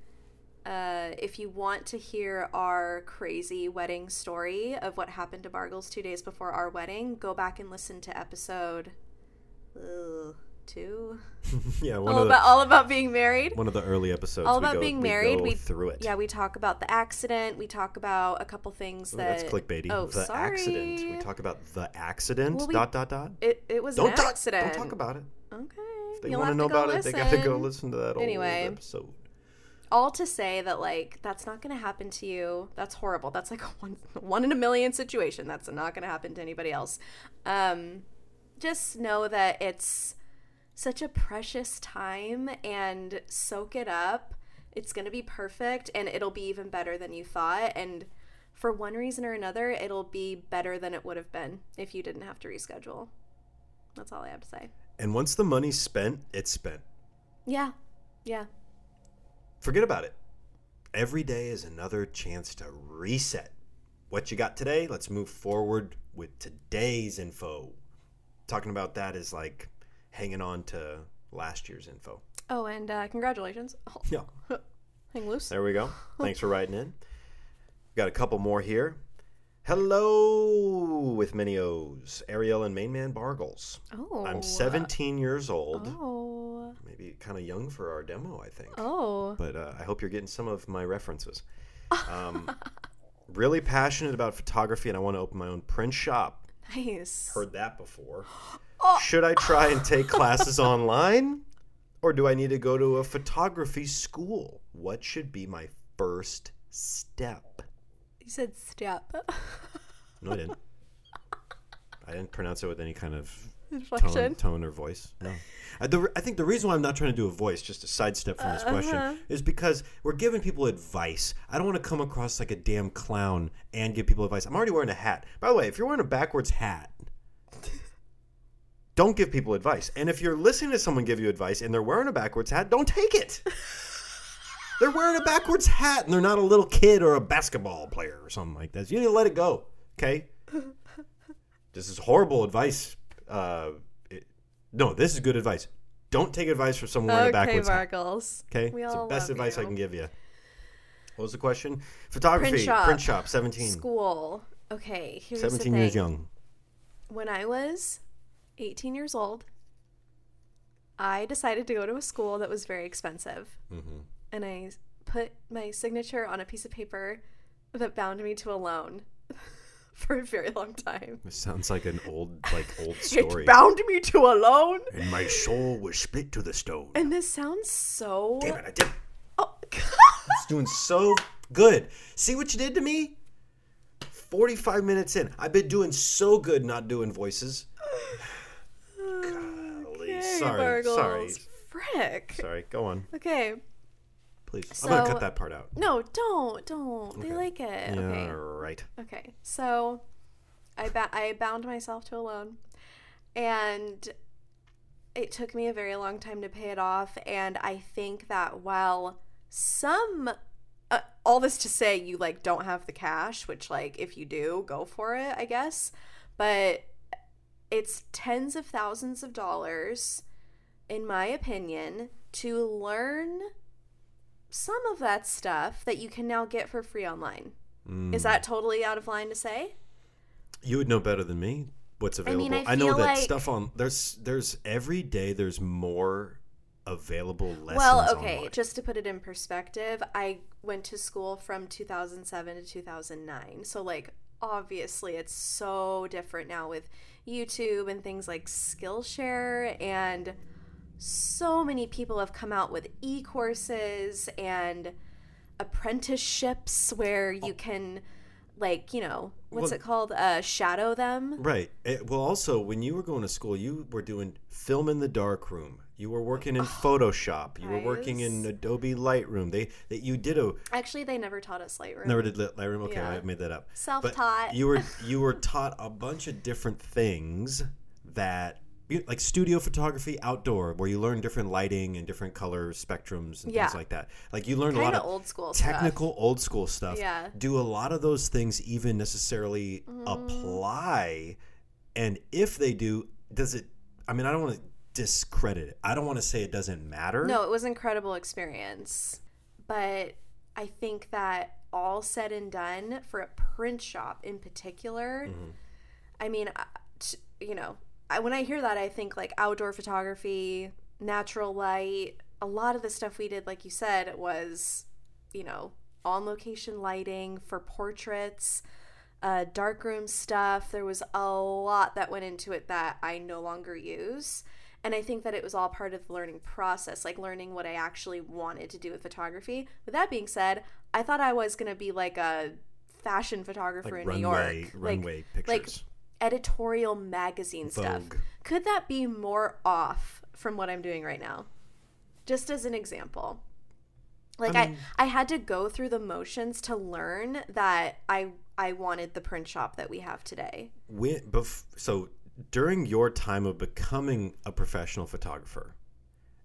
uh, if you want to hear our crazy wedding story of what happened to Bargles two days before our wedding, go back and listen to episode ugh, two. (laughs) yeah, All of the about all about being married. one of the early episodes. All we about go- being we married. go We through it. Yeah, we talk about the accident. We talk about a couple things Ooh, that's clickbaity. Oh, the sorry. accident. We talk about the accident. Well, we- dot dot dot. It it was Don't an talk. accident. Don't talk about it. Okay. If they want to know about it, they got to go listen. listen to that Anyway. old episode. all to say that like that's not going to happen to you that's horrible that's like a one, one in a million situation that's not going to happen to anybody else um just know that it's such a precious time and soak it up it's going to be perfect and it'll be even better than you thought and for one reason or another it'll be better than it would have been if you didn't have to reschedule that's all i have to say And once the money's spent, it's spent. yeah yeah Forget about it. Every day is another chance to reset. What you got today? Let's move forward with today's info. Talking about that is like hanging on to last year's info. oh and uh, congratulations oh, (laughs) Yeah. hang loose There we go. (laughs) Thanks for writing in. Got a couple more here. Hello with many O's. Ariel and Mainman Bargles. Oh. I'm 17 years old. Oh. Maybe kind of young for our demo, I think. Oh. But uh, I hope you're getting some of my references. (laughs) Um, really passionate about photography, and I want to open my own print shop. Nice. Heard that before. (gasps) (gasps) Should I try and take classes online? Or do I need to go to a photography school? What should be my first step? You said step. (laughs) No, I didn't. I didn't pronounce it with any kind of tone, Inflection. tone or voice. No. I, the, I think the reason why I'm not trying to do a voice, just a sidestep from this Uh-huh. question, is because we're giving people advice. I don't want to come across like a damn clown and give people advice. I'm already wearing a hat. By the way, if you're wearing a backwards hat, don't give people advice. And if you're listening to someone give you advice and they're wearing a backwards hat, don't take it. (laughs) they're wearing a backwards hat and they're not a little kid or a basketball player or something like that. You need to let it go, okay? (laughs) this is horrible advice. Uh, it- no, this is good advice. Don't take advice from someone wearing a Okay, backwards hat. Margles. Okay, We it's the best advice I can give you. What was the question? Photography, Print shop. seventeen. School. Okay, here's 17 the years young. When I was 18 years old, I decided to go to a school that was very expensive. Mm-hmm. And I put my signature on a piece of paper that bound me to a loan (laughs) for a very long time. This sounds like an old, like old (laughs) story. It bound me to a loan. and my soul was split to the stone. And this sounds so. Damn it! I did. Oh, God! (laughs) It's doing so good. See what you did to me? 45 minutes in. I've been doing so good not doing voices. Okay, sorry. Bargles. Sorry. Frick. Sorry. Go on. Okay. Please. I'm going to cut that part out. No, don't, don't. They like it. Yeah, Okay. right. Okay. So, I ba- I bound myself to a loan, and it took me a very long time to pay it off. And I think that while some, uh, all this to say, you like don't have the cash, which like if you do, go for it, I guess. But it's tens of thousands of dollars, in my opinion, to learn some of that stuff that you can now get for free online. Mm. Is that totally out of line to say? You would know better than me what's available. I mean, I know that like- stuff on there's there's every day there's more available lessons. well, okay, online. just to put it in perspective, I went to school from 2007 to 2009. So, like, obviously, it's so different now with YouTube and things like Skillshare. And so many people have come out with e courses and apprenticeships where you can, like, you know, what's Well- it called? Uh, shadow them. Right. Eh, well, also, when you were going to school, you were doing film in the dark room. You were working in Photoshop. You were working in. Adobe Lightroom. They that you did a Actually, they never taught us Lightroom. never did Lightroom. Okay, Yeah. I made that up. Self-taught. You were (laughs) you were taught a bunch of different things that like studio photography outdoor where you learn different lighting and different color spectrums and Yeah. things like that like you learn a lot Kinda old school stuff. technical old school stuff Yeah. do a lot of those things even necessarily Mm. apply and if they do does it i mean i don't want to discredit it. I don't want to say it doesn't matter. No, it was an incredible experience. But I think that all said and done for a print shop in particular, Mm-hmm. I mean, you know, I, when I hear that, I think like outdoor photography, natural light. A lot of the stuff we did, like you said, was, you know, on location lighting for portraits, uh, darkroom stuff. There was a lot that went into it that I no longer use. And I think that it was all part of the learning process, like learning what I actually wanted to do with photography. With that being said, I thought I was going to be like a fashion photographer like in runway, New York. runway like, pictures. like editorial magazine stuff. Could that be more off from what I'm doing right now? Just as an example. Like I, mean- I, had to go through the motions to learn that I I wanted the print shop that we have today. when bef- so during your time of becoming a professional photographer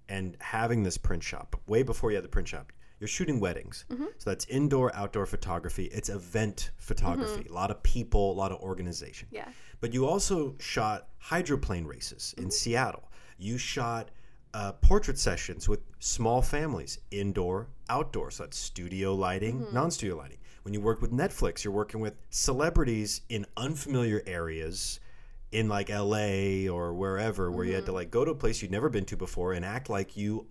and having this print shop way before you had the print shop you're shooting weddings mm-hmm. so that's indoor outdoor photography it's event photography mm-hmm. a lot of people a lot of organization Yeah. but you also shot hydroplane races in mm-hmm. Seattle. You shot uh, portrait sessions with small families, indoor, outdoor. So that's studio lighting, non studio lighting. When you work with Netflix, you're working with celebrities in unfamiliar areas in like LA or wherever where you had to mm-hmm. like go to a place you'd never been to before and act like you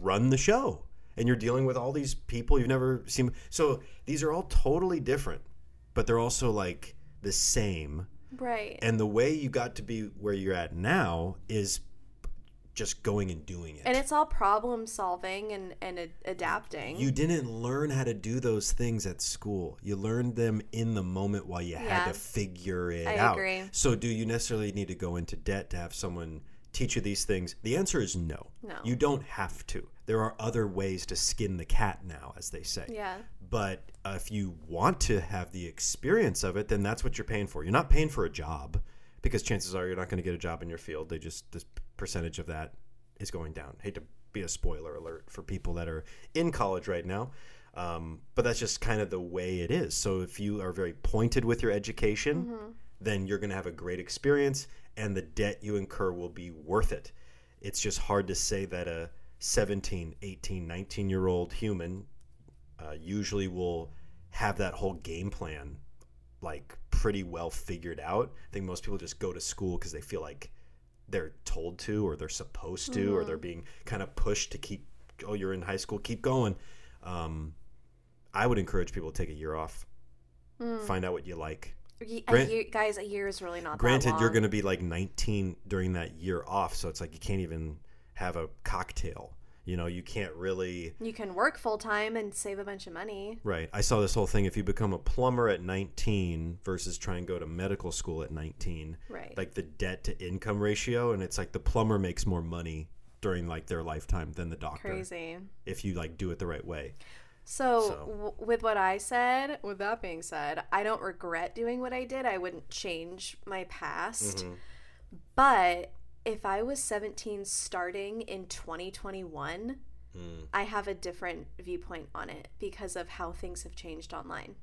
run the show. And you're dealing with all these people you've never seen. So these are all totally different, but they're also like the same Right. and the way you got to be where you're at now is just going and doing it. and it's all problem solving and and ad- adapting. you didn't learn how to do those things at school. You learned them in the moment while you had to figure it I out. agree. So do you necessarily need to go into debt to have someone teach you these things? The answer is no. No. You don't have to. There are other ways to skin the cat now, as they say. yeah. But uh, if you want to have the experience of it, then that's what you're paying for. You're not paying for a job because chances are you're not going to get a job in your field. They just this percentage of that is going down. Hate to be a spoiler alert for people that are in college right now, um, but that's just kind of the way it is. So if you are very pointed with your education, then you're going to have a great experience, and the debt you incur will be worth it. It's just hard to say that a 17, 18, 19 year old human uh, usually will have that whole game plan like pretty well figured out. I think most people just go to school because they feel like they're told to or they're supposed to or they're being kind of pushed to keep oh you're in high school keep going. Um, i would encourage people to take a year off. Find out what you like. Grant- a year, guys, a year is really not that granted you're going to be like 19 during that year off so it's like you can't even have a cocktail you know you can't really You can work full time and save a bunch of money. Right. I saw this whole thing. If you become a plumber at 19 versus try and go to medical school at 19, Right. like the debt to income ratio, and it's like the plumber makes more money during like their lifetime than the doctor Crazy. if you like do it the right way. So, So- W- with what I said, with that being said, I don't regret doing what I did. I wouldn't change my past. Mm-hmm. But if I was 17 starting in 2021, Mm, I have a different viewpoint on it because of how things have changed online.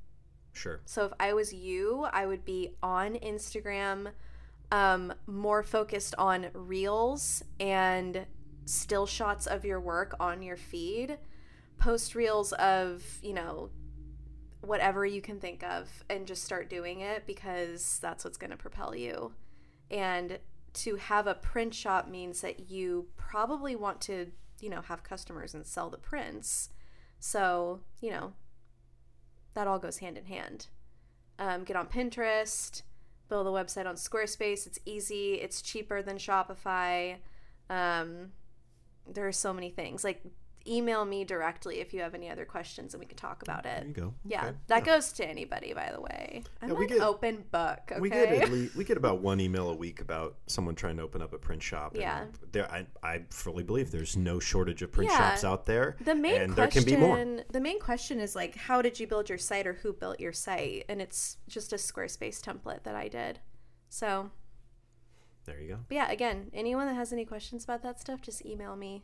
sure. So if I was you, I would be on Instagram, um, more focused on reels and still shots of your work on your feed. Post reels of, you know, whatever you can think of and just start doing it because that's what's going to propel you. And to have a print shop means that you probably want to, you know, have customers and sell the prints. So, you know, that all goes hand in hand. Um, get on Pinterest, build a website on Squarespace. It's easy, it's cheaper than Shopify. Um, there are so many things. Like, email me directly if you have any other questions and we can talk about it. There you go. Yeah, Okay. that goes to anybody, by the way. I'm Yeah, we an get- open book. Okay. We get at (laughs) least, we get about one email a week about someone trying to open up a print shop. and Yeah. there I, I fully believe there's no shortage of print Yeah. shops out there. The main and there question, can be more. the main question is like, how did you build your site, or who built your site? And it's just a Squarespace template that I did. So, There you go. but yeah, again, anyone that has any questions about that stuff, just email me,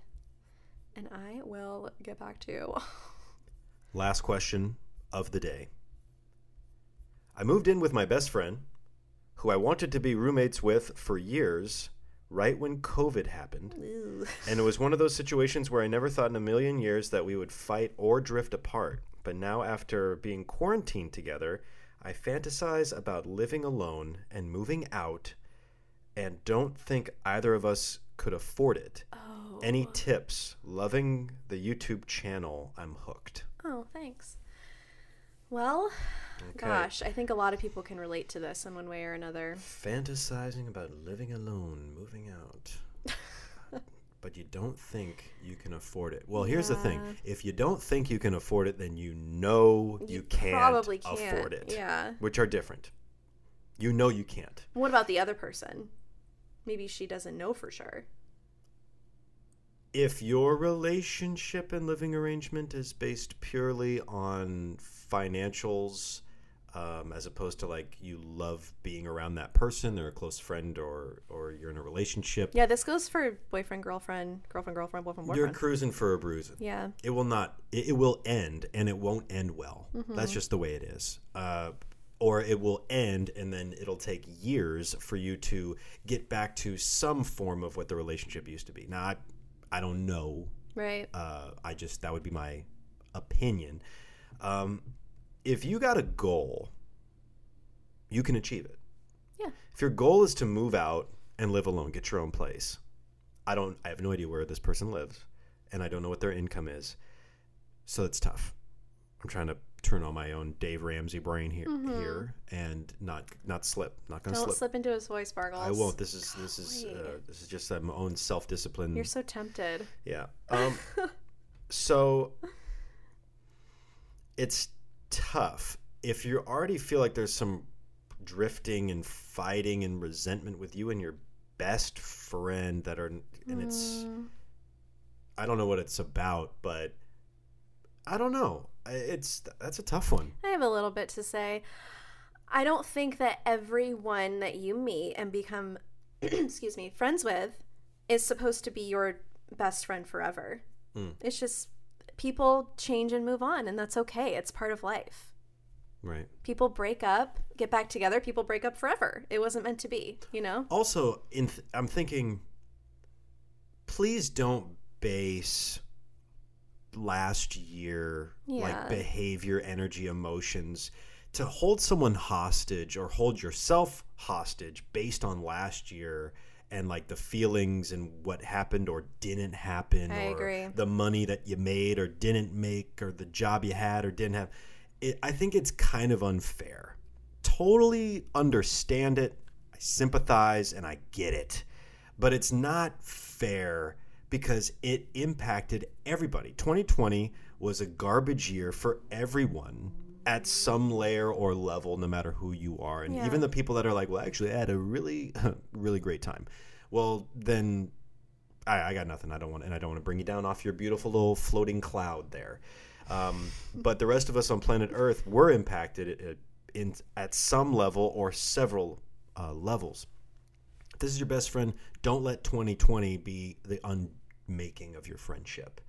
and I will get back to you. (laughs) Last question of the day. I moved in with my best friend, who I wanted to be roommates with for years, right when COVID happened. And it was one of those situations where I never thought in a million years that we would fight or drift apart. But now, after being quarantined together, I fantasize about living alone and moving out and don't think either of us could afford it. Oh. Any tips? Loving the YouTube channel. I'm hooked. Oh, thanks. Well, Okay. gosh, I think a lot of people can relate to this in one way or another. Fantasizing about living alone, moving out. (laughs) but you don't think you can afford it. Well, here's the thing. If you don't think you can afford it, then you know you, can't probably can't. afford it. Yeah. Which are different. You know you can't. What about the other person? Maybe she doesn't know for sure. If your relationship and living arrangement is based purely on financials, um, as opposed to like you love being around that person, they're a close friend, or or you're in a relationship, Yeah, this goes for boyfriend, girlfriend, girlfriend, girlfriend, boyfriend, you're cruising for a bruise. yeah. It will not. It, it will end, and it won't end well. Mm-hmm. That's just the way it is. Uh, or it will end, and then it'll take years for you to get back to some form of what the relationship used to be. Now, I, I don't know. Right. Uh, I just that would be my opinion. Um, if you got a goal, you can achieve it. Yeah. If your goal is to move out and live alone, get your own place. I don't. I have no idea where this person lives, and I don't know what their income is, so it's tough. I'm trying to turn on my own Dave Ramsey brain here, here, and not not slip. Not gonna Mm-hmm. Don't slip. slip into his voice, Bargles. I won't. This is this is uh, this is just my own self discipline. You're so tempted. Yeah. Um, (laughs) so it's tough if you already feel like there's some drifting and fighting and resentment with you and your best friend that are and it's Mm, I don't know what it's about, but I don't know. It's that's a tough one. I have a little bit to say. I don't think that everyone that you meet and become, (clears throat) excuse me, friends with is supposed to be your best friend forever. Mm. It's just people change and move on, and that's okay. It's part of life. Right. People break up, get back together. People break up forever. It wasn't meant to be, you know? also in th- i'm thinking please don't base last year Yeah. like behavior energy emotions to hold someone hostage or hold yourself hostage based on last year and like the feelings and what happened or didn't happen I or agree. the money that you made or didn't make or the job you had or didn't have it, i think it's kind of unfair totally understand it i sympathize and i get it but it's not fair because it impacted everybody 2020 was a garbage year for everyone at some layer or level no matter who you are and Yeah. even the people that are like well actually i had a really (laughs) really great time well then I, I got nothing. I don't want, and I don't want to bring you down off your beautiful little floating cloud there. Um, (laughs) but the rest of us on planet Earth were impacted at, in at some level or several uh, levels. This is your best friend. Don't let 2020 be the unmaking of your friendship.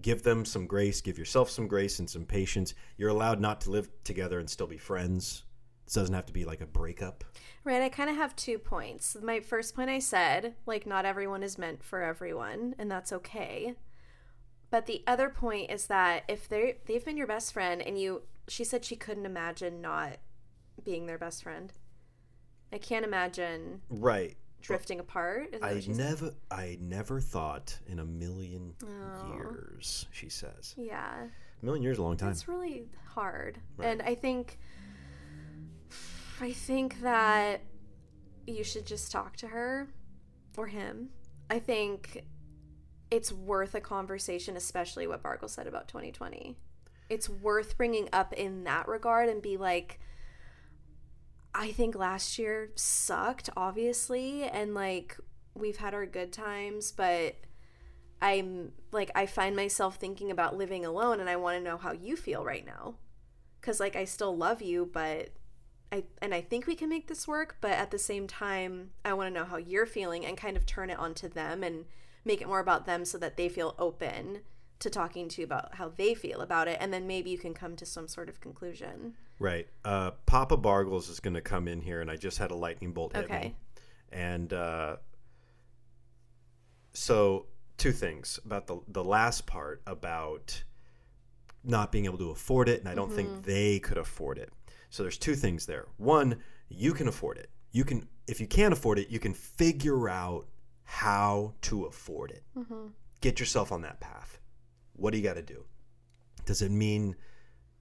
Give them some grace. Give yourself some grace and some patience. You're allowed not to live together and still be friends. This doesn't have to be like a breakup. Right, I kind of have two points. My first point I said, like, not everyone is meant for everyone, and that's okay. But the other point is that if they they've been your best friend and you she said she couldn't imagine not being their best friend. I can't imagine Right. Drifting apart. Is I what she said? never, I never thought in a million Oh. years. She says, Yeah. a million years is a long time. It's really hard. Right. And I think I think that you should just talk to her or him. I think it's worth a conversation, especially what Bargle said about 2020. It's worth bringing up in that regard and be like, I think last year sucked, obviously, and like we've had our good times, but I'm like I find myself thinking about living alone and I want to know how you feel right now. Cuz like I still love you, but I and I think we can make this work, but at the same time, I want to know how you're feeling and kind of turn it onto them and make it more about them so that they feel open to talking to you about how they feel about it and then maybe you can come to some sort of conclusion. Right. Uh, Papa Bargles is going to come in here, and I just had a lightning bolt hit Okay. me. And uh, So, two things about the the last part about not being able to afford it, and I don't think they could afford it. So, there's two things there. One, you can afford it. You can, if you can't afford it, you can figure out how to afford it. Get yourself on that path. What do you got to do? Does it mean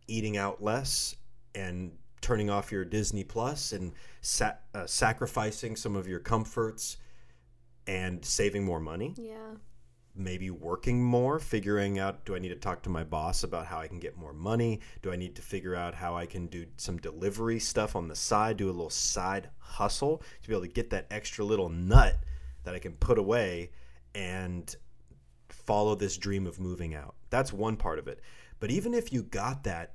eating out less and turning off your Disney Plus and sa- uh, sacrificing some of your comforts and saving more money? Yeah. Maybe working more, figuring out do I need to talk to my boss about how I can get more money? Do I need to figure out how I can do some delivery stuff on the side, do a little side hustle to be able to get that extra little nut that I can put away and follow this dream of moving out? That's one part of it. But even if you got that,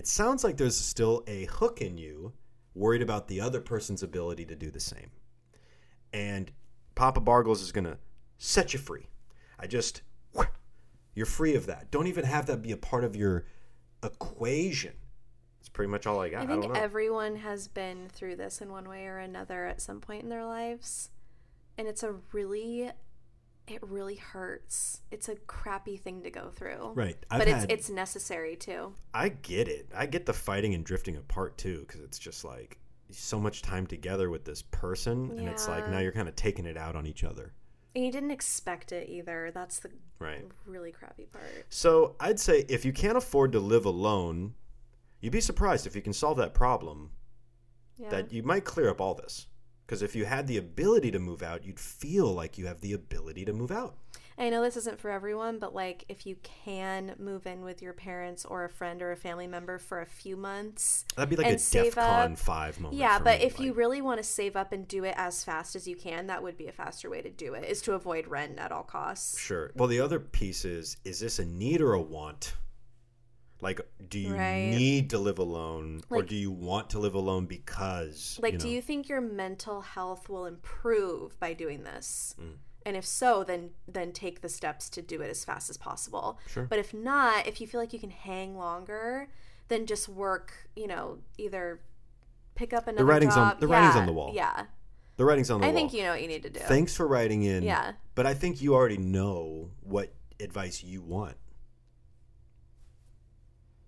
it sounds like there's still a hook in you worried about the other person's ability to do the same. And Papa Bargles is going to set you free. I just, you're free of that. Don't even have that be a part of your equation. It's pretty much all I got. I I, think know. everyone has been through this in one way or another at some point in their lives. And it's a really it really hurts. It's a crappy thing to go through. right. I've but it's had, it's necessary too. I get it. I get the fighting and drifting apart too, because it's just like so much time together with this person, and it's like now you're kind of taking it out on each other. And you didn't expect it either. That's the Right. really crappy part. So I'd say if you can't afford to live alone, you'd be surprised if you can solve that problem. Yeah. That you might clear up all this. Because if you had the ability to move out, you'd feel like you have the ability to move out. I know this isn't for everyone, but like if you can move in with your parents or a friend or a family member for a few months. That'd be like a DEFCON up. five moment. Yeah, but me, if you really want to save up and do it as fast as you can, that would be a faster way to do it. Is to avoid rent at all costs. Sure. Well, the other piece is is this a need or a want? Like, do you Right. need to live alone or do you want to live alone because. Like, you do you think your mental health will improve by doing this? Mm. And if so, then then take the steps to do it as fast as possible. Sure. But if not, if you feel like you can hang longer, then just work. You know, either pick up another writing's on- job. the writing's on the wall. Yeah, The writing's on the I wall. I think you know what you need to do. Thanks for writing in. Yeah. But I think you already know what advice you want.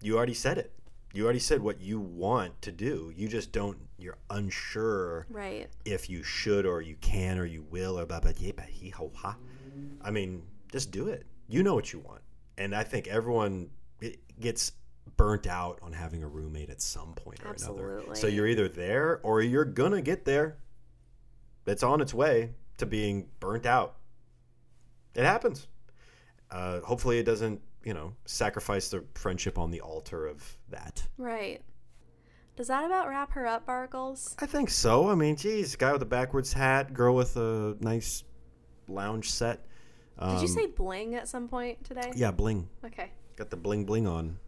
You already said it. You already said what you want to do. You just don't, you're unsure right. if you should or you can or you will or blah, blah, blah, hee, ho, ha. I mean, just do it. You know what you want. And I think everyone gets burnt out on having a roommate at some point or another. So you're either there or you're going to get there. It's on its way to being burnt out. It happens. Uh, hopefully, it doesn't, you know, sacrifice the friendship on the altar of that. Right. Does that about wrap her up, Bargles? I think so. I mean, geez, guy with a backwards hat, girl with a nice lounge set. Um, Did you say bling at some point today? Yeah, bling. Okay. Got the bling bling on.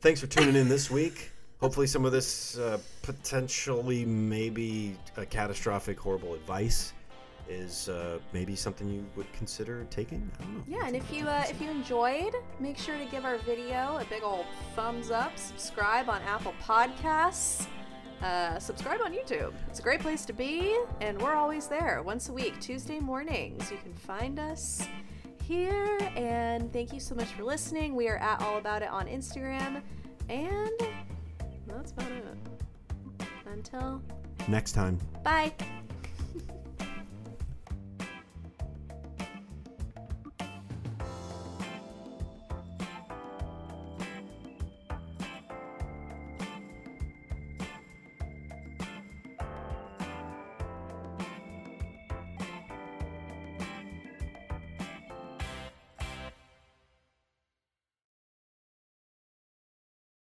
Thanks for tuning in this week. Hopefully, some of this uh, potentially maybe a catastrophic, horrible advice is uh, maybe something you would consider taking. I don't know. Yeah, and if you uh, if you enjoyed, make sure to give our video a big old thumbs up. Subscribe on Apple Podcasts. Uh, subscribe on YouTube. It's a great place to be, and we're always there once a week, Tuesday mornings. You can find us here, and thank you so much for listening. We are at All About It on Instagram, and that's about it. Until Next time. bye.